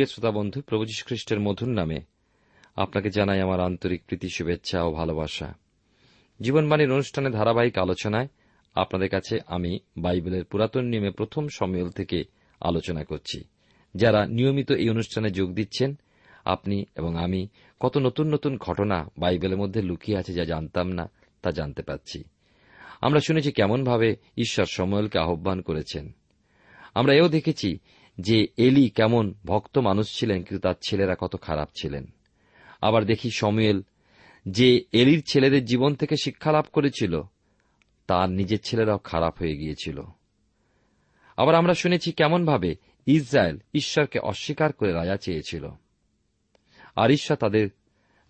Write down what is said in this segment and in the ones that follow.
প্রিয় শ্রোতা বন্ধু, প্রভু খ্রিস্টের মধুর নামে আপনাকে জানাই আমার আন্তরিক প্রীতি, শুভেচ্ছা ও ভালোবাসা। জীবনবাণীর অনুষ্ঠানে ধারাবাহিক আলোচনায় আপনাদের কাছে আমি বাইবেলের পুরাতন নিয়মে প্রথম সম্মেল থেকে আলোচনা করছি। যারা নিয়মিত এই অনুষ্ঠানে যোগ দিচ্ছেন, আপনি এবং আমি কত নতুন নতুন ঘটনা বাইবেলের মধ্যে লুকিয়ে আছে যা জানতাম না, তা জানতে পাচ্ছি আমরা শুনেছি কেমনভাবে ঈশ্বর সময়েলকে আহ্বান করেছেন। আমরা এও দেখেছি যে এলি কেমন ভক্ত মানুষ ছিলেন, কিন্তু তার ছেলেরা কত খারাপ ছিলেন। আবার দেখি সময়েল, যে এলির ছেলেদের জীবন থেকে শিক্ষা লাভ করেছিল, তার নিজের ছেলেরাও খারাপ হয়ে গিয়েছিল। আবার আমরা শুনেছি কেমনভাবে ইসরায়েল ঈশ্বরকে অস্বীকার করে রাজা চেয়েছিল। আর ঈশ্বর তাদের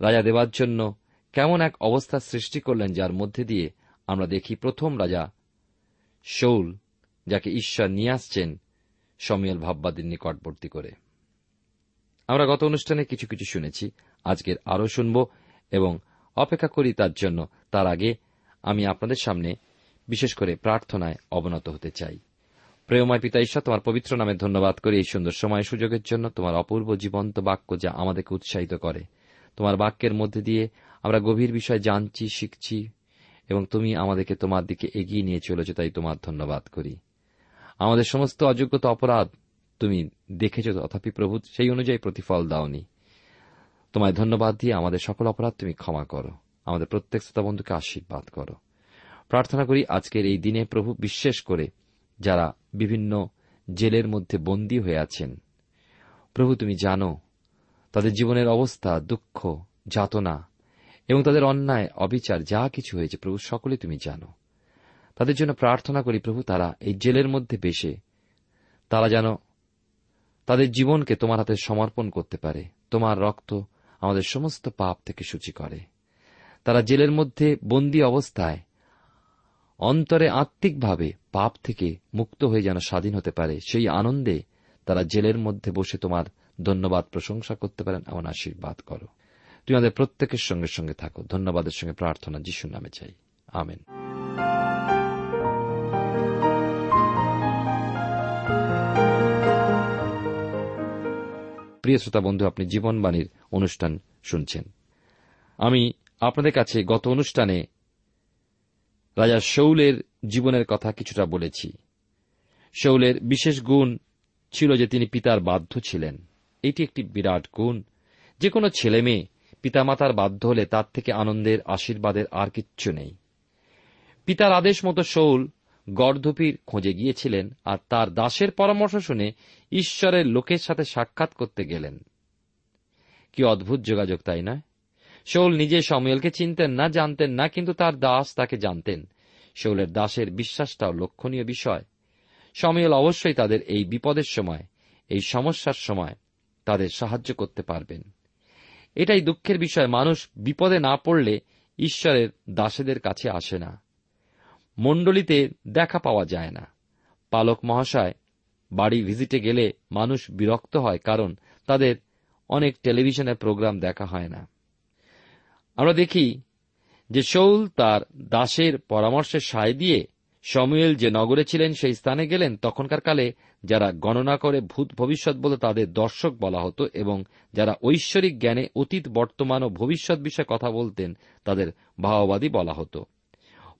রাজা দেওয়ার জন্য কেমন এক অবস্থা সৃষ্টি করলেন, যার মধ্যে দিয়ে আমরা দেখি প্রথম রাজা শৌল যাকে ঈশ্বর নিয়ে আসছেন সমিয়াল ভাববাদীর নিকটবর্তী করে। আমরা গত অনুষ্ঠানে কিছু কিছু শুনেছি, আজকের আরও শুনব এবং অপেক্ষা করি তার জন্য। তার আগে আমি আপনাদের সামনে বিশেষ করে প্রার্থনায় অবনত হতে চাই। প্রেমময় পিতা ঈশ্বর, তোমার পবিত্র নামে ধন্যবাদ করি এই সুন্দর সময় সুযোগের জন্য তোমার অপূর্ব জীবন্ত বাক্য যা আমাদেরকে উৎসাহিত করে। তোমার বাক্যের মধ্যে দিয়ে আমরা গভীর বিষয় জানছি, শিখছি এবং তুমি আমাদেরকে তোমার দিকে এগিয়ে নিয়ে চলেছ, তাই তোমার ধন্যবাদ করি। আমাদের সমস্ত অযোগ্যতা অপরাধ তুমি দেখেছ তথাপি প্রভু, সেই অনুযায়ী প্রতিফল দাওনি। তোমায় ধন্যবাদ দিয়ে আমাদের সকল অপরাধ তুমি ক্ষমা করো। আমাদের প্রত্যেক শ্রোতা বন্ধুকে আশীর্বাদ করো। প্রার্থনা করি আজকের এই দিনে প্রভু বিশেষ করে যারা বিভিন্ন জেলের মধ্যে বন্দী হয়ে আছেন, প্রভু তুমি জানো তাদের জীবনের অবস্থা, দুঃখ, যাতনা এবং তাদের অন্যায়, অবিচার যা কিছু হয়েছে, প্রভু সকলে তুমি জানো। তাদের জন্য প্রার্থনা করি, প্রভু, তারা এই জেলের মধ্যে বেশে, তারা যেন তাদের জীবনকে তোমার হাতে সমর্পণ করতে পারে, তোমার রক্ত আমাদের সমস্ত পাপ থেকে সূচি করে। তারা জেলের মধ্যে বন্দী অবস্থায় অন্তরে আত্মিকভাবে পাপ থেকে মুক্ত হয়ে যেন স্বাধীন হতে পারে, সেই আনন্দে তারা জেলের মধ্যে বসে তোমার ধন্যবাদ প্রশংসা করতে পারেন, এমন আশীর্বাদ করো। তুমি আমাদের প্রত্যেকের সঙ্গে সঙ্গে থাকো। ধন্যবাদের সঙ্গে প্রার্থনা যিশুর নামে চাই। আমেন। প্রিয় শ্রোতা বন্ধু, আপনি জীবনবাণীর অনুষ্ঠান শুনছেন। আমি আপনাদের কাছে গত অনুষ্ঠানে রাজা শৌলের জীবনের কথা কিছুটা বলেছি। শৌলের বিশেষ গুণ ছিল যে তিনি পিতার বাধ্য ছিলেন। এটি একটি বিরাট গুণ। যে কোনো ছেলে মেয়ে পিতামাতার বাধ্য হলে তার থেকে আনন্দের, আশীর্বাদের আর কিচ্ছু নেই। পিতার আদেশ মতো শৌল গর্ধপীর খোঁজে গিয়েছিলেন আর তার দাসের পরামর্শ শুনে ঈশ্বরের লোকের সাথে সাক্ষাৎ করতে গেলেন। কি অদ্ভুত যোগাযোগ, তাই নয়? শৌল নিজে সময়েলকে চিনতেন না, জানতেন না, কিন্তু তার দাস তাকে জানতেন। শৌলের দাসের বিশ্বাসটাও লক্ষণীয় বিষয়। সময়েল অবশ্যই তাদের এই বিপদের সময়, এই সমস্যার সময় তাদের সাহায্য করতে পারবেন। এটাই দুঃখের বিষয়, মানুষ বিপদে না পড়লে ঈশ্বরের দাসেদের কাছে আসে না। মণ্ডলীতে দেখা পাওয়া যায় না। পালক মহাশয় বাড়ি ভিজিটে গেলে মানুষ বিরক্ত হয় কারণ তাদের অনেক টেলিভিশনের প্রোগ্রাম দেখা হয় না। আমরা দেখি যে শৌল তার দাসের পরামর্শে সায় দিয়ে সমুয়েল যে নগরে ছিলেন সেই স্থানে গেলেন, তখনকার কালে যারা গণনা করে ভূত ভবিষ্যৎ বলে তাদের দর্শক বলা হতো এবং যারা ঐশ্বরিক জ্ঞানে অতীত, বর্তমান ও ভবিষ্যৎ বিষয়ে কথা বলতেন তাদের ভাওবাদী বলা হতো।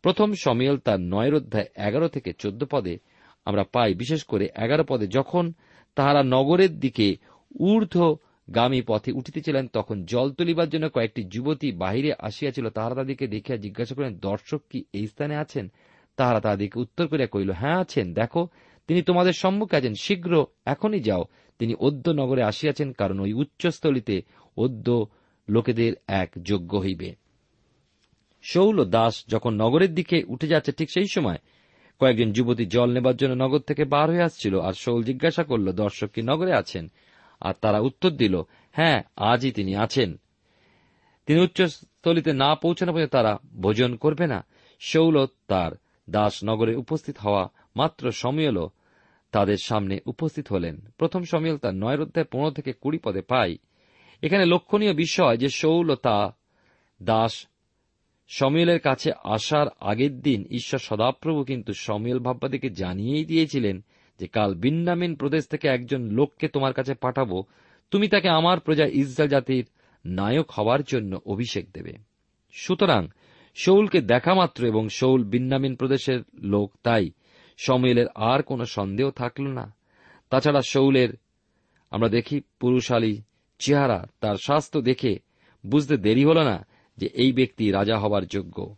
প্রথম সমিয়েল তার নয়ের অধ্যায় এগারো থেকে চোদ্দ পদে আমরা পাই, বিশেষ করে এগারো পদে যখন তাহারা নগরের দিকে ঊর্ধ্ব গামী পথে উঠিতেছিলেন, তখন জল তুলিবার জন্য কয়েকটি যুবতী বাহিরে আসিয়াছিল। তাহারা তাদেরকে দেখিয়া জিজ্ঞাসা করেন দর্শক কি এই স্থানে আছেন? তাহারা তাদেরকে উত্তর করিয়া কহিল হ্যাঁ আছেন। দেখো, তিনি তোমাদের সম্মুখে আছেন। শীঘ্র এখনই যাও। তিনি অদ্য নগরে আসিয়াছেন, কারণ ওই উচ্চস্থলিতে অদ্য লোকেদের এক যোগ্য হইবে। শৌল দাস যখন নগরের দিকে উঠে যাচ্ছে, ঠিক সেই সময় কয়েকজন যুবতী জল নেবার জন্য নগর থেকে বার হয়ে আসছিল আর শৌল জিজ্ঞাসা করল, দর্শক কি নগরে আছেন? আর তারা উত্তর দিল হ্যাঁ আজই তিনি আছেন। তিনি উচ্চস্থলিতে না পৌঁছানো পর্যন্ত তারা ভোজন করবে না। শৌল তার দাস নগরে উপস্থিত হওয়া মাত্র সময়েলও তাদের সামনে উপস্থিত হলেন। প্রথম সময়েল তার নয় অধ্যায় পনেরো থেকে কুড়ি পদে পাই। এখানে লক্ষণীয় বিষয় যে শৌল তা দাস সময়েলের কাছে আসার আগের দিন ঈশ্বর সদাপ্রভু কিন্তু সময়েল ভাববাদীকে জানিয়েই দিয়েছিলেন যে, কাল বিন্নামিন প্রদেশ থেকে একজন লোককে তোমার কাছে পাঠাবো। তুমি তাকে আমার প্রজা ইসরায়েল জাতির নায়ক হওয়ার জন্য অভিষেক দেবে। সুতরাং শৌলকে দেখা মাত্র এবং শৌল বিন্নামিন প্রদেশের লোক, তাই সময়েলের আর কোনো সন্দেহ থাকল না। তাছাড়া শৌলের, আমরা দেখি, পুরুষালী চেহারা, তার স্বাস্থ্য দেখে বুঝতে দেরি হল না। যে এই ব্যক্তি রাজা হবার যোগ্য।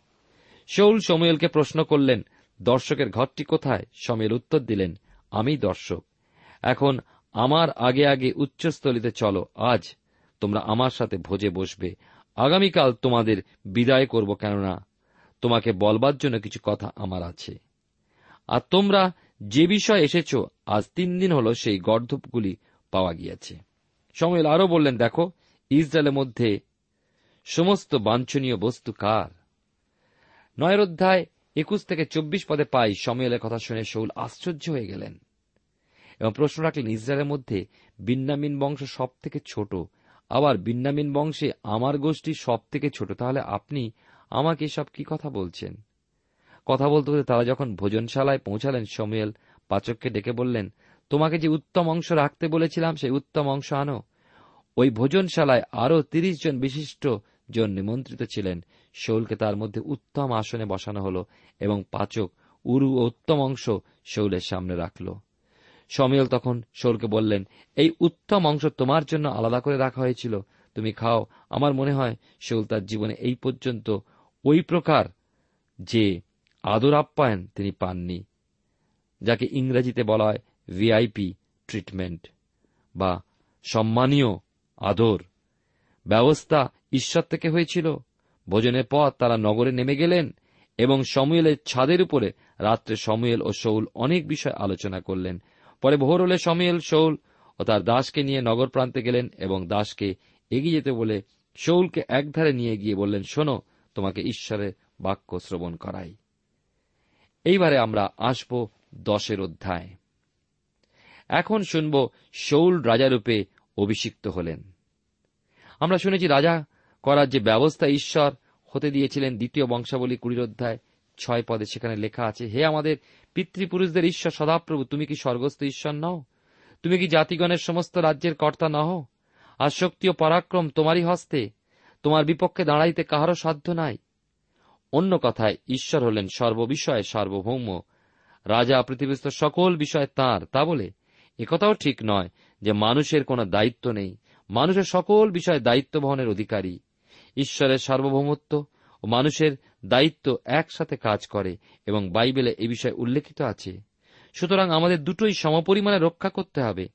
শৌল সময়েলকে প্রশ্ন করলেন, দর্শকের ঘরটি কোথায়? সময়েল উত্তর দিলেন, আমি দর্শক। এখন আমার আগে আগে উচ্চস্থলিতে চলো, আজ তোমরা আমার সাথে ভোজে বসবে। আগামীকাল তোমাদের বিদায় করব কেননা তোমাকে বলবার জন্য কিছু কথা আমার আছে। আর তোমরা যে বিষয় এসেছ, আজ তিন দিন হল সেই গর্ধপগুলি পাওয়া গিয়েছে। সময়েল আরও বললেন, দেখো, ইসরায়েলের মধ্যে সমস্ত বাঞ্ছনীয় বস্তু কার? নয়ের অধ্যায় একুশ থেকে চব্বিশ পদে পাই সময়েলের কথা শুনে শৌল আশ্চর্য হয়ে গেলেন এবং প্রশ্ন রাখলেন, ইসরায়েলের মধ্যে বিন্নামিন বংশ সব থেকে ছোট, আবার বিন্নামিন বংশে আমার গোষ্ঠী সব থেকে ছোট, তাহলে আপনি আমাকে সব কি কথা বলছেন? কথা বলতে বলতে তারা যখন ভোজনশালায় পৌঁছালেন, সময়েল পাচককে ডেকে বললেন, তোমাকে যে উত্তম অংশ রাখতে বলেছিলাম, সেই উত্তম অংশ আনো। ওই ভোজনশালায় আরও তিরিশ জন বিশিষ্ট জন নিমন্ত্রিত ছিলেন। শৌলকে তার মধ্যে উত্তম আসনে বসানো হল এবং পাচক উরু ও উত্তম অংশ শৌলের সামনে রাখল। সমীল তখন শৌলকে বললেন, এই উত্তম অংশ তোমার জন্য আলাদা করে রাখা হয়েছিল। তুমি খাও। আমার মনে হয় শৌল তার জীবনে এই পর্যন্ত ওই প্রকার যে আদর আপ্যায়ন তিনি পাননি, যাকে ইংরেজিতে বলা হয় ভিআইপি ট্রিটমেন্ট বা সম্মানীয় আদর। ব্যবস্থা ঈশ্বর থেকে হয়েছিল। ভোজনের পর তারা নগরে নেমে গেলেন এবং সমুয়েলের ছাদের উপরে রাত্রে সমুয়েল ও শৌল অনেক বিষয় আলোচনা করলেন। পরে ভোর হলে সমুয়েল শৌল ও তার দাসকে নিয়ে নগর প্রান্তে গেলেন এবং দাসকে এগিয়ে যেতে বলে শৌলকে একধারে নিয়ে গিয়ে বললেন, শোনো, তোমাকে ঈশ্বরের বাক্য শ্রবণ করাই। এইবারে আমরা আসব দশের অধ্যায়। এখন শুনব শৌল রাজারূপে অভিষিক্ত হলেন। আমরা শুনেছি রাজা করার যে ব্যবস্থা ঈশ্বর হতে দিয়েছিলেন দ্বিতীয় বংশাবলী কুড়ির অধ্যায় ছয় পদে, সেখানে লেখা আছে, হে আমাদের পিতৃপুরুষদের ঈশ্বর, সদাপ্রভু, তুমি কি স্বর্গস্থ ঈশ্বর নও? তুমি কি জাতিগণের সমস্ত রাজ্যের কর্তা নহ? আর শক্তি ও পরাক্রম তোমারই হস্তে, তোমার বিপক্ষে দাঁড়াইতে কাহারও সাধ্য নাই? অন্য কথায়, ঈশ্বর হলেন সর্ববিষয়ে, সার্বভৌম। রাজা পৃথিবীস্থ সকল বিষয় তাঁর, তা বলে একথাও ঠিক নয় যে মানুষের কোনো দায়িত্ব নেই। মানুষের সকল বিষয়ে দায়িত্ব বহনের অধিকারী। ঈশ্বরের সার্বভৌমত্ব ও মানুষের দায়িত্ব একসাথে কাজ করে এবং বাইবেলে এ বিষয়ে উল্লেখিত আছে। সুতরাং আমাদের দুটোই সমপরিমাণে রক্ষা করতে হবে।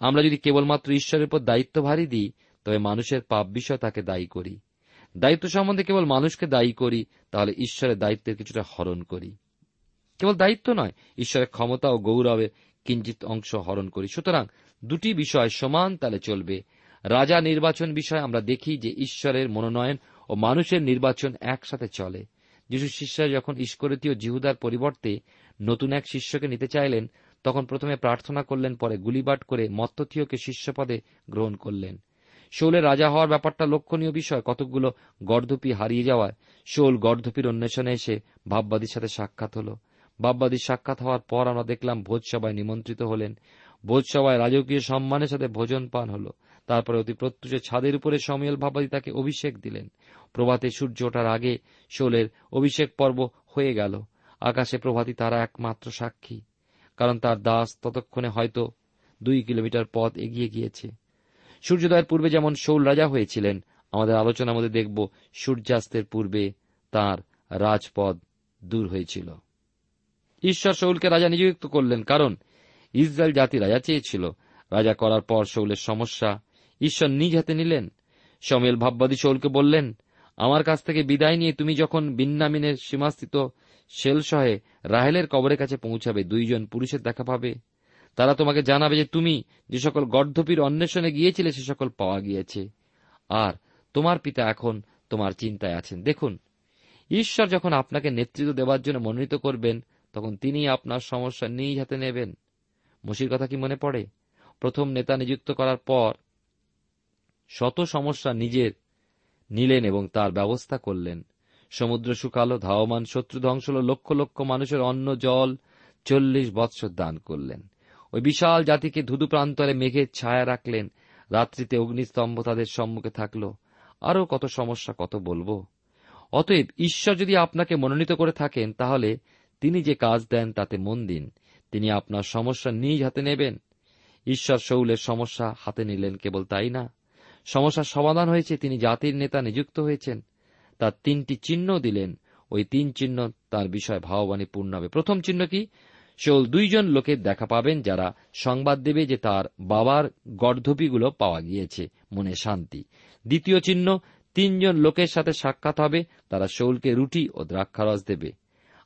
আমরা যদি কেবলমাত্র ঈশ্বরের উপর দায়িত্ব ভারী দিই, তবে মানুষের পাপ বিষয় তাকে দায়ী করি। দায়িত্ব সম্বন্ধে কেবল মানুষকে দায়ী করি, তাহলে ঈশ্বরের দায়িত্বের কিছুটা হরণ করি। কেবল দায়িত্ব নয়, ঈশ্বরের ক্ষমতা ও গৌরবে কিঞ্চিত অংশ হরণ করি। সুতরাং দুটি বিষয় সমান তালে চলবে রাজা নির্বাচন বিষয়ে আমরা দেখি যে ঈশ্বরের মনোনয়ন ও মানুষের নির্বাচন একসাথে চলে। যিশু শিষ্যরা যখন ঈশ্বরতীয় জিহুদার পরিবর্তে নতুন এক শিষ্যকে নিতে চাইলেন, তখন প্রথমে প্রার্থনা করলেন, পরে গুলিবাট করে মত্তথীয়কে শিষ্যপদে গ্রহণ করলেন। শৌলের রাজা হওয়ার ব্যাপারটা লক্ষণীয় বিষয়। কতকগুলো গর্ধপি হারিয়ে যাওয়ায় শৌল গর্ধপির অন্বেষণে এসে ভাববাদীর সাথে সাক্ষাৎ হল। ভাববাদীর সাক্ষাৎ হওয়ার পর আমরা দেখলাম ভোজসভায় নিমন্ত্রিত হলেন। ভোজসভায় রাজকীয় সম্মানের সাথে ভোজন পান হল। তারপরে অতি প্রত্যুষে ছাদের উপরে সমিয়াল ভাববাদী তাকে অভিষেক দিলেন। প্রভাতে সূর্য ওঠার আগে শোলের অভিষেক পর্ব হয়ে গেল। আকাশে প্রভাতী তারা একমাত্র সাক্ষী, কারণ তার দাস ততক্ষণে হয়তো দুই কিলোমিটার পথ এগিয়ে গিয়েছে। সূর্যোদয়ের পূর্বে যেমন শৌল রাজা হয়েছিলেন, আমাদের আলোচনার মধ্যে দেখব সূর্যাস্তের পূর্বে তার রাজপদ দূর হয়েছিল। ঈশ্বর শৌলকে রাজা নিযুক্ত করলেন, কারণ ইসরায়েল জাতি রাজা চেয়েছিল। রাজা করার পর শৌলের সমস্যা ঈশ্বর নিজ হাতে নিলেন। সমেল ভাববাদী শৌলকে বললেন, আমার কাছ থেকে বিদায় নিয়ে তুমি যখন বিন্নামিনের সীমাস্থিত শেলসহে রাহেলের কবরের কাছে পৌঁছাবে, দুইজন পুরুষের দেখা পাবে। তারা তোমাকে জানাবে যে তুমি যে সকল গর্ধপীর অন্বেষণে গিয়েছিলে, সে সকল পাওয়া গিয়েছে। আর তোমার পিতা এখন তোমার চিন্তায় আছেন। দেখুন, ঈশ্বর যখন আপনাকে নেতৃত্ব দেওয়ার জন্য মনোনীত করবেন, তখন তিনি আপনার সমস্যা নিজ হাতে নেবেন। মসির কথা কি মনে পড়ে? প্রথম নেতা নিযুক্ত করার পর শত সমস্যা নিজের নিলেন এবং তার ব্যবস্থা করলেন। সমুদ্র শুকালো ধাবমান শত্রু ধ্বংস লক্ষ লক্ষ মানুষের অন্ন, জল, চল্লিশ বৎসর দান করলেন। ওই বিশাল জাতিকে ধুধু প্রান্তরে মেঘের ছায়া রাখলেন। রাত্রিতে অগ্নিস্তম্ভ তাদের সম্মুখে থাকল। আরও কত সমস্যা, কত বলব? অতএব ঈশ্বর যদি আপনাকে মনোনীত করে থাকেন, তাহলে তিনি যে কাজ দেন, তাতে মন দিন। তিনি আপনার সমস্যা নিজ হাতে নেবেন। ঈশ্বর শৌলের সমস্যা হাতে নিলেন, কেবল তাই না? সমস্যার সমাধান হয়েছে, তিনি জাতির নেতা নিযুক্ত হয়েছেন। তার তিনটি চিহ্ন দিলেন। ওই তিন চিহ্ন তার বিষয় ভাববাণী পূর্ণ হবে। প্রথম চিহ্ন কি? শৌল দুইজন লোকের দেখা পাবেন যারা সংবাদ দেবে যে তার বাবার গর্ধপিগুলো পাওয়া গিয়েছে, মনে শান্তি। দ্বিতীয় চিহ্ন, তিনজন লোকের সাথে সাক্ষাৎ হবে, তারা শৌলকে রুটি ও দ্রাক্ষারস দেবে।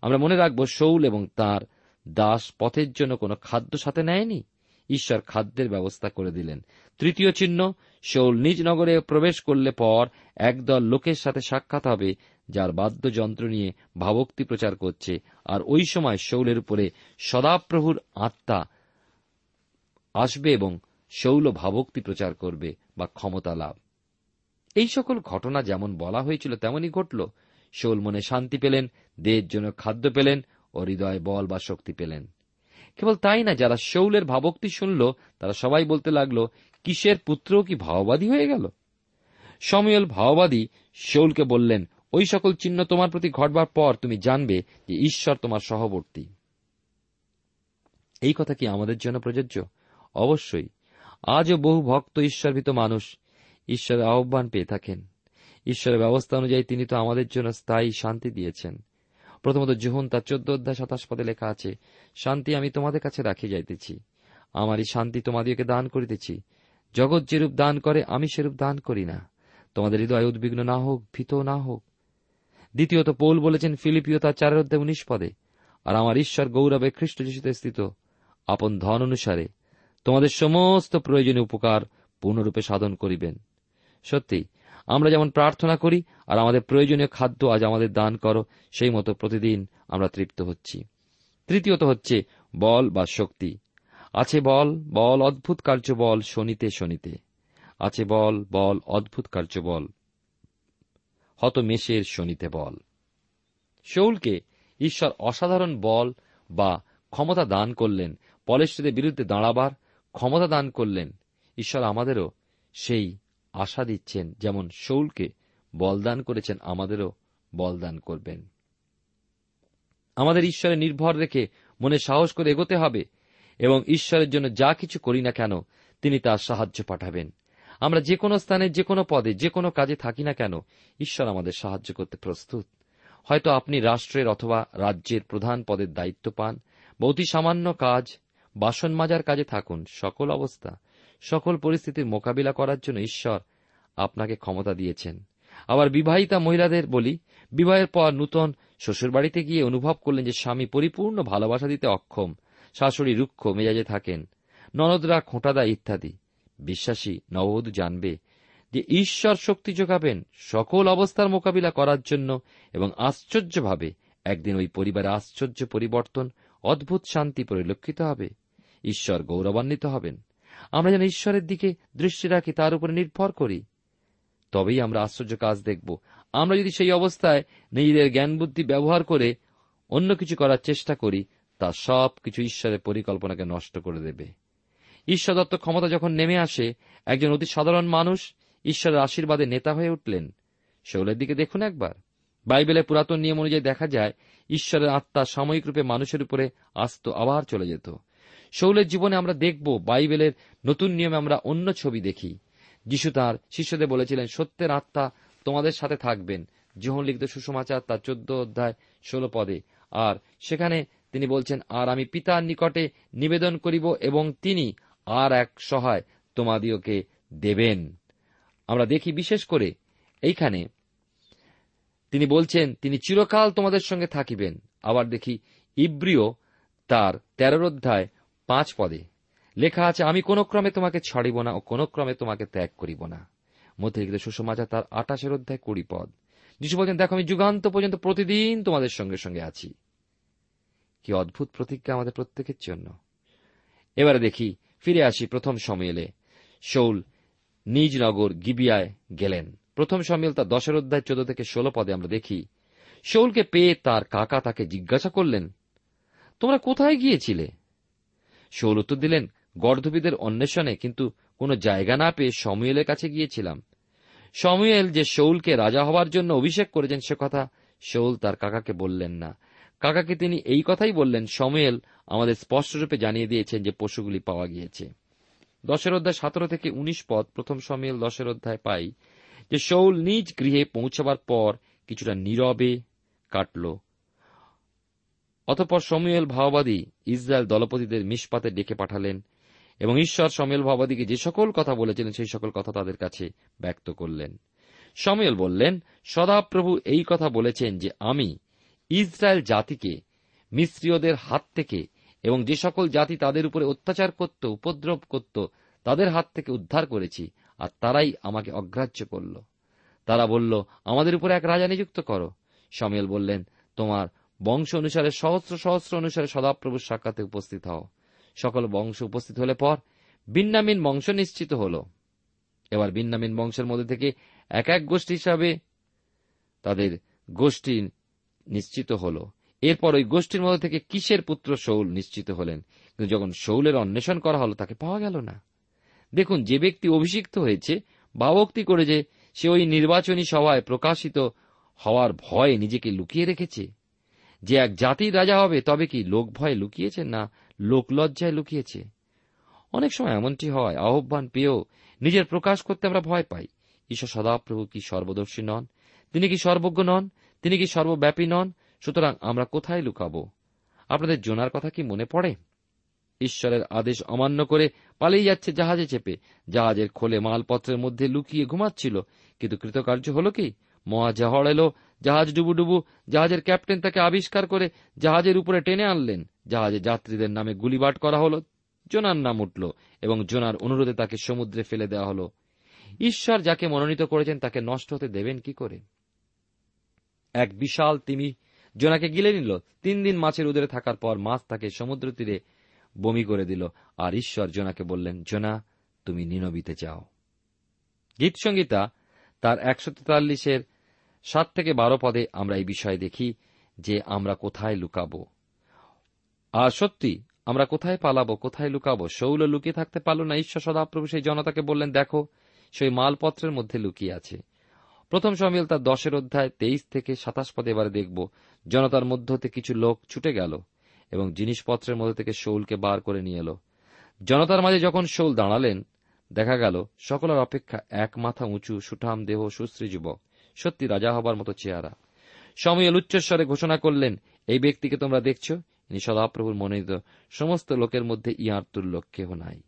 আমরা মনে রাখব, শৌল এবং তার দাস পথের জন্য কোনো খাদ্য সাথে নেয়নি? ঈশ্বর খাদ্যের ব্যবস্থা করে দিলেন। তৃতীয় চিহ্ন, শৌল নিজ নগরে প্রবেশ করলে পর একদল লোকের সাথে সাক্ষাৎ হবে, যার বাদ্যযন্ত্র নিয়ে ভাবক্তি প্রচার করছে। আর ওই সময় শৌলের উপরে সদাপ্রভুর আত্মা আসবে এবং শৌল ভাবক্তি প্রচার করবে বা ক্ষমতা লাভ। এই সকল ঘটনা যেমন বলা হয়েছিল, তেমনই ঘটল। শৌল মনে শান্তি পেলেন, দেহের জন্য খাদ্য পেলেন ও হৃদয় বল বা শক্তি পেলেন। কেবল তাই না যারা শৌলের ভাবক্তি শুনল, তারা সবাই বলতে লাগল, কিসের পুত্র কি ভাওবাদী হয়ে গেল? সময়ল ভাওবাদী, শৌলকে বললেন, ওই সকল চিহ্ন তোমার প্রতি ঘটবার পর তুমি জানবে যে ঈশ্বর তোমার সহবর্তী। এই কথা কি আমাদের জন্য প্রযোজ্য? অবশ্যই। আজও বহু ভক্ত ঈশ্বরভীত মানুষ ঈশ্বরের আহ্বান পেয়ে থাকেন। ঈশ্বরের ব্যবস্থা অনুযায়ী তিনি তো আমাদের জন্য স্থায়ী শান্তি দিয়েছেন। প্রথমত জুহুন তার চোদ্দ অধ্যায় সাতাশ পদে লেখা আছে, শান্তি আমি তোমাদের কাছে রাখি যাইতেছি। আমারই শান্তি তোমাদিওকে দান করিতেছি। জগৎ যেরূপ দান করে, আমি সেরূপ দান করি না। তোমাদের হৃদয় উদ্বিগ্ন না হোক, ভীত না হোক। দ্বিতীয়ত পৌল বলেছেন ফিলিপিও তার চারের অধ্যায় উনিশ পদে, আর আমার ঈশ্বর গৌরবে খ্রিস্ট যিশুতে স্থিত। আপন ধন অনুসারে তোমাদের সমস্ত প্রয়োজনীয় উপকার পূর্ণরূপে সাধন করিবেন। সত্যি আমরা যেমন প্রার্থনা করি, আর আমাদের প্রয়োজনীয় খাদ্য আজ আমাদের দান করো, সেই মতো প্রতিদিন আমরা তৃপ্ত হচ্ছি। তৃতীয়ত হচ্ছে বল বা শক্তি। আছে বল বল অদ্ভুত কার্য বল শনিতে শনিতে। আছে বল বল অদ্ভুত কার্য বল হত মেষের শনিতে বল। শৌলকে ঈশ্বর অসাধারণ বল বা ক্ষমতা দান করলেন পলেশ্বরের বিরুদ্ধে দাঁড়াবার ক্ষমতা দান করলেন, ঈশ্বর আমাদেরও সেই আশা দিচ্ছেন, যেমন শৌলকে বলদান করেছেন, আমাদেরও বলদান করবেন। আমাদের ঈশ্বরে নির্ভর রেখে মনে সাহস করে এগোতে হবে এবং ঈশ্বরের জন্য যা কিছু করি না কেন, তিনি তার সাহায্য পাঠাবেন। আমরা যে কোনো স্থানে, যে কোনো পদে, যে কোনো কাজে থাকি না কেন, ঈশ্বর আমাদের সাহায্য করতে প্রস্তুত। হয়তো আপনি রাষ্ট্রের অথবা রাজ্যের প্রধান পদের দায়িত্ব পান, বা অতি সামান্য কাজ, বাসন মাজার কাজে থাকুন, সকল অবস্থা সকল পরিস্থিতির মোকাবিলা করার জন্য ঈশ্বর আপনাকে ক্ষমতা দিয়েছেন। আবার বিবাহিতা মহিলাদের বলি, বিবাহের পর নূতন শ্বশুরবাড়িতে গিয়ে অনুভব করলেন যে স্বামী পরিপূর্ণ ভালোবাসা দিতে অক্ষম, শাশুড়ি রুক্ষ মেজাজে থাকেন, ননদরা খোঁটা ইত্যাদি। বিশ্বাসী নববধূ জানবে যে ঈশ্বর শক্তি যোগাবেন সকল অবস্থার মোকাবিলা করার জন্য এবং আশ্চর্যভাবে একদিন ওই পরিবারে আশ্চর্য পরিবর্তন, অদ্ভুত শান্তি পরিলক্ষিত হবে। ঈশ্বর গৌরবান্বিত হবেন। আমরা যেন ঈশ্বরের দিকে দৃষ্টি রাখি, তার উপরে নির্ভর করি। তবেই আমরা আশ্চর্য কাজ দেখব। আমরা যদি সেই অবস্থায় নিজেদের জ্ঞান বুদ্ধি ব্যবহার করে অন্য কিছু করার চেষ্টা করি, তা সব কিছু ঈশ্বরের পরিকল্পনাকে নষ্ট করে দেবে। ঈশ্বর দত্ত ক্ষমতা যখন নেমে আসে, একজন অতি সাধারণ মানুষ ঈশ্বরের আশীর্বাদে নেতা হয়ে উঠলেন। শৌলের দিকে দেখুন একবার। বাইবেলের পুরাতন নিয়ম অনুযায়ী দেখা যায়, ঈশ্বরের আত্মা সাময়িক রূপে মানুষের উপরে আস্ত আবার চলে যেত। শৌলের জীবনে আমরা দেখব, বাইবেলের নতুন নিয়মে আমরা অন্য ছবি দেখি। যিশু তাঁর শিষ্যদের বলেছিলেন, সত্যের আত্মা তোমাদের সাথে থাকবেন। যোহন লিখিত সুষমাচার তার চোদ্দ অধ্যায় ষোলো পদে। আর সেখানে তিনি বলছেন, আর আমি পিতার নিকটে নিবেদন করিব এবং তিনি আর এক সহায় তোমাদিওকে দেবেন। আমরা দেখি বিশেষ করে এইখানে তিনি বলছেন, তিনি চিরকাল তোমাদের সঙ্গে থাকিবেন। আবার দেখি ইব্রিয় তার তেরোর অধ্যায় পাঁচ পদে। লেখা আছে, আমি কোন ক্রমে তোমাকে ছাড়িব না ও কোন ক্রমে তোমাকে ত্যাগ করিব না। মধ্যে লিখিত সুষমাচার তার আটাশের অধ্যায় কুড়ি পদ। যিশু বলছেন, দেখো, আমি যুগান্ত পর্যন্ত প্রতিদিন তোমাদের সঙ্গে সঙ্গে আছি। কি অদ্ভুত প্রতিজ্ঞা আমাদের প্রত্যেকের জন্য। এবারে দেখি, ফিরে আসি প্রথম সময়েলে শৌল নিজ নগর গিবিয়ায় গেলেন। প্রথম সমিল তার দশের অধ্যায় চোদ্দ থেকে ষোলো পদে আমরা দেখি, শৌলকে পেয়ে তার কাকা তাকে জিজ্ঞাসা করলেন, তোমরা কোথায় গিয়েছিলে? শৌল উত্তর দিলেন, গর্ধবীদের অন্বেষণে কিন্তু কোনো জায়গা না পেয়ে সমুয়েলের কাছে গিয়েছিলাম। সমুয়েল যে শৌলকে রাজা হওয়ার জন্য অভিষেক করেছেন সে কথা শৌল তার কাকাকে বললেন না। কাকাকে তিনি এই কথাই বললেন, সমুয়েল আমাদের স্পষ্টরূপে জানিয়ে দিয়েছেন যে পশুগুলি পাওয়া গিয়েছে। দশের অধ্যায় সতেরো থেকে উনিশ পদ, প্রথম সময়েল দশের অধ্যায় পাই, যে শৌল নিজ গৃহে পৌঁছাবার পর কিছুটা নীরবে কাটল। অতপর সমুয়েল ভাওবাদী ইসরায়েল দলপতিদের মিসপাতে ডেকে পাঠালেন এবং ঈশ্বর সময়েল ভাবাদীকে যে সকল কথা বলেছিলেন, সেই সকল কথা তাদের কাছে ব্যক্ত করলেন। সময়েল বললেন, সদাপ্রভু এই কথা বলেছেন যে আমি ইসরায়েল জাতিকে মিশ্রীয়দের হাত থেকে এবং যে সকল জাতি তাদের উপরে অত্যাচার করত, উপদ্রব করত, তাদের হাত থেকে উদ্ধার করেছি আর তারাই আমাকে অগ্রাহ্য করল। তারা বলল, আমাদের উপরে এক রাজা নিযুক্ত করো। সমিয়েল বললেন, তোমার বংশ অনুসারে সহস্র সহস্র অনুসারে সদাপ্রভুর সাক্ষাতে উপস্থিত হও। সকল বংশ উপস্থিত হলে পর বিন্নামিন বংশ নিশ্চিত হল। এবার বিন্নামিন বংশের মধ্যে থেকে এক এক গোষ্ঠী হিসাবে তাদের গোষ্ঠী নিশ্চিত হল। এরপর ওই গোষ্ঠীর মধ্যে থেকে কিসের পুত্র শৌল নিশ্চিত হলেন? কিন্তু যখন শৌলের অন্বেষণ করা হলো, তাকে পাওয়া গেল না। দেখুন, যে ব্যক্তি অভিষিক্ত হয়েছে বাবক্তি করে যে সে ওই নির্বাচনী সভায় প্রকাশিত হওয়ার ভয়ে নিজেকে লুকিয়ে রেখেছে। যে এক জাতির রাজা হবে, তবে কি লোক ভয়ে লুকিয়েছে না লোকলজ্জায় লুকিয়েছে? অনেক সময় এমনটি হয়, আহ্বান পেয়েও নিজের প্রকাশ করতে আমরা ভয় পাই। ঈশ্বর সদাপ্রভু কি সর্বদর্শী নন? তিনি কি সর্বজ্ঞ নন? তিনি কি সর্বব্যাপী নন? সুতরাং আমরা কোথায় লুকাব? আপনাদের জোনার কথা কি মনে পড়ে? ঈশ্বরের আদেশ অমান্য করে পালিয়ে যাচ্ছে জাহাজে চেপে। জাহাজের খোলে মালপত্রের মধ্যে লুকিয়ে ঘুমাচ্ছিল। কিন্তু কৃতকার্য হল কি? মহাজাহর এলো জাহাজ ডুবু ডুবু জাহাজের ক্যাপ্টেন তাকে আবিষ্কার করে জাহাজের উপরে টেনে আনলেন। জাহাজে যাত্রীদের নামে গুলিবাট করা হল, জোনার নাম উঠল এবং জোনার অনুরোধে তাকে সমুদ্রে ফেলে দেওয়া হল। ঈশ্বর যাকে মনোনীত করেছেন তাকে নষ্ট হতে দেবেন কি করে? এক বিশাল তিমি জোনাকে গিলে নিল। তিন দিন মাছের উদরে থাকার পর মাছ তাকে সমুদ্র তীরে বমি করে দিল আর ঈশ্বর জোনাকে বললেন, জোনা, তুমি নিনবিতে যাও। গীত সংগীতা তার একশো তেতাল্লিশের সাত থেকে বারো পদে আমরা এই বিষয়ে দেখি যে আমরা কোথায় লুকাবো। আর সত্যি, আমরা কোথায় পালাবো, কোথায় লুকাবো? শৌল লুকিয়ে থাকতে পারল না, ঈশ্বর সদাপ্রভু সেই জনতাকে বললেন, দেখো, সেই মালপত্রের মধ্যে লুকিয়ে আছে। প্রথম সমিল তার দশের অধ্যায় তেইশ থেকে সাতাশ পদে এবারে দেখব, জনতার মধ্য হতে কিছু লোক ছুটে গেল এবং জিনিসপত্রের মধ্যে থেকে শৌলকে বার করে নিয়ে এলো। জনতার মাঝে যখন শৌল দাঁড়ালেন, দেখা গেল, সকলের অপেক্ষা এক মাথা উঁচু, সুঠাম দেহ, সুশ্রী যুবক। সত্যি রাজা হবার মতো চেহারা। সময়েল উচ্চস্বরে ঘোষণা করলেন, এই ব্যক্তিকে তোমরা দেখছ? ইনি সদাপ্রভুর মনোনীত। সমস্ত লোকের মধ্যে ইহার তুল্য কেহ নাই।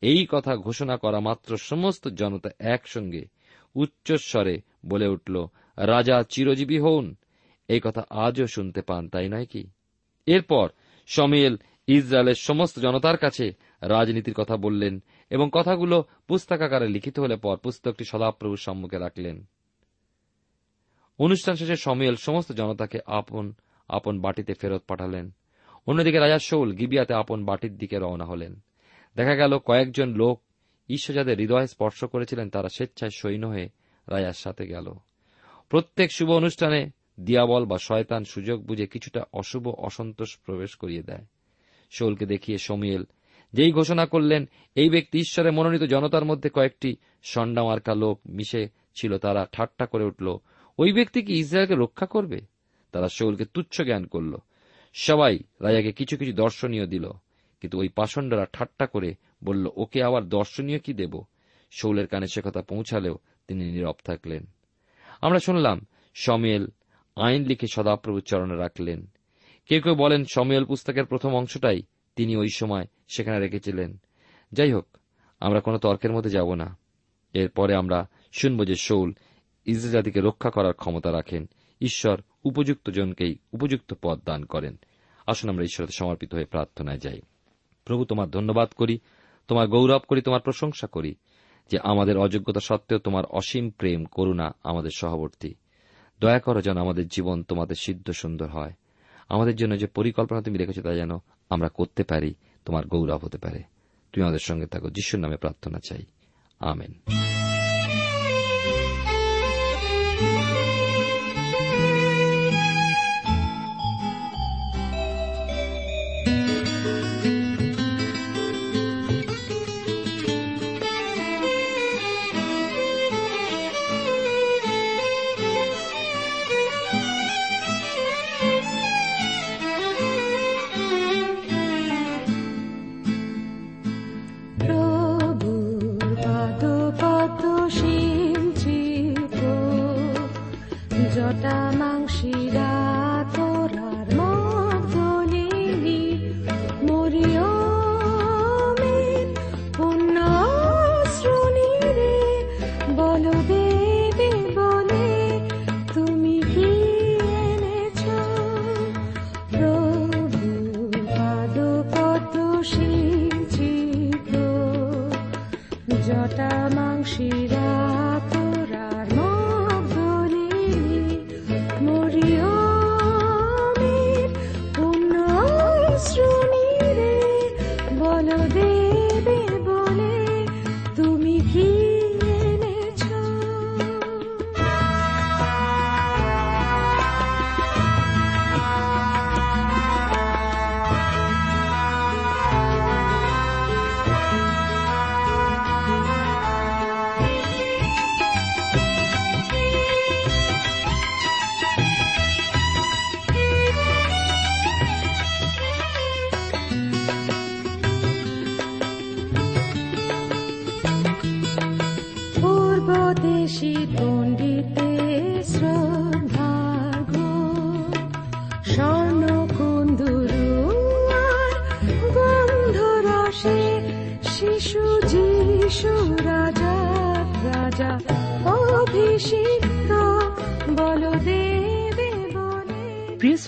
এই কথা ঘোষণা করা মাত্র সমস্ত জনতা একসঙ্গে উচ্চস্বরে বলে উঠল, রাজা চিরজীবী হন এই কথা আজও শুনতে পান, তাই নয় কি? এরপর সমিয়েল ইসরায়েলের সমস্ত জনতার কাছে রাজনীতির কথা বললেন এবং কথাগুলো পুস্তকাকারে লিখিত হলে পর পুস্তকটি সদাপ্রভুর সম্মুখে রাখলেন। অনুষ্ঠান শেষে সমিয়েল সমস্ত জনতাকে আপন আপন বাটিতে ফেরত পাঠালেন। অন্যদিকে রাজা শৌল গিবিয়াতে আপন বাটির দিকে রওনা হলেন। দেখা গেল কয়েকজন লোক ঈশ্বর যাদের হৃদয় স্পর্শ করেছিলেন, তারা স্বেচ্ছায় সৈন্য হয়ে রাজার সাথে গেল। প্রত্যেক শুভ অনুষ্ঠানে দিয়াবল বা শয়তান সুযোগ বুঝে কিছুটা অশুভ অসন্তোষ প্রবেশ করিয়ে দেয়। শৌলকে দেখিয়ে সমিয়েল যেই ঘোষণা করলেন, এই ব্যক্তি ঈশ্বরের মনোনীত জনতার মধ্যে কয়েকটি সন্ডামার্কা লোক মিশে ছিল, তারা ঠাট্টা করে উঠল। ওই ব্যক্তি কি ইসরায়েলকে রক্ষা করবে? তারা শৌলকে তুচ্ছ জ্ঞান করল। সবাই রাজাকে কিছু কিছু দর্শনীয় দিল, কিন্তু ওই পাষণ্ডরা ঠাট্টা করে বলল, ওকে আবার দর্শনীয় কি দেব? শৌলের কানে সে কথা পৌঁছালেও তিনি নীরব থাকলেন। আমরা শুনলাম সমিয়েল আইন লিখে সদাপ্রভুর চরণে রাখলেন। কেউ কেউ বলেন সমিয়েল পুস্তকের প্রথম অংশটাই তিনি ওই সময় সেখানে রেখেছিলেন। যাই হোক, আমরা কোনো তর্কের মধ্যে যাব না। এরপরে আমরা শুনব যে শৌল ইসরায়েল জাতিকে রক্ষা করার ক্ষমতা রাখেন। ঈশ্বর উপযুক্ত জনকেই উপযুক্ত পদ দান করেন। আসুন আমরা ঈশ্বরের সমর্পিত হয়ে প্রার্থনায় যাই। প্রভু, তোমার ধন্যবাদ করি, তোমার গৌরব করি, তোমার প্রশংসা করি যে আমাদের অযোগ্যতা সত্ত্বেও তোমার অসীম প্রেম, করুণা আমাদের সহবর্তী। দয়া করো যেন আমাদের জীবন তোমাদের সিদ্ধ সুন্দর হয়। আমাদের জন্য যে পরিকল্পনা তুমি রেখেছো তা যেন আমরা করতে পারি, তোমার গৌরব হতে পারে। তুমি আমাদের সঙ্গে থাকো, যিশুর নামে প্রার্থনা চাই। আমেন।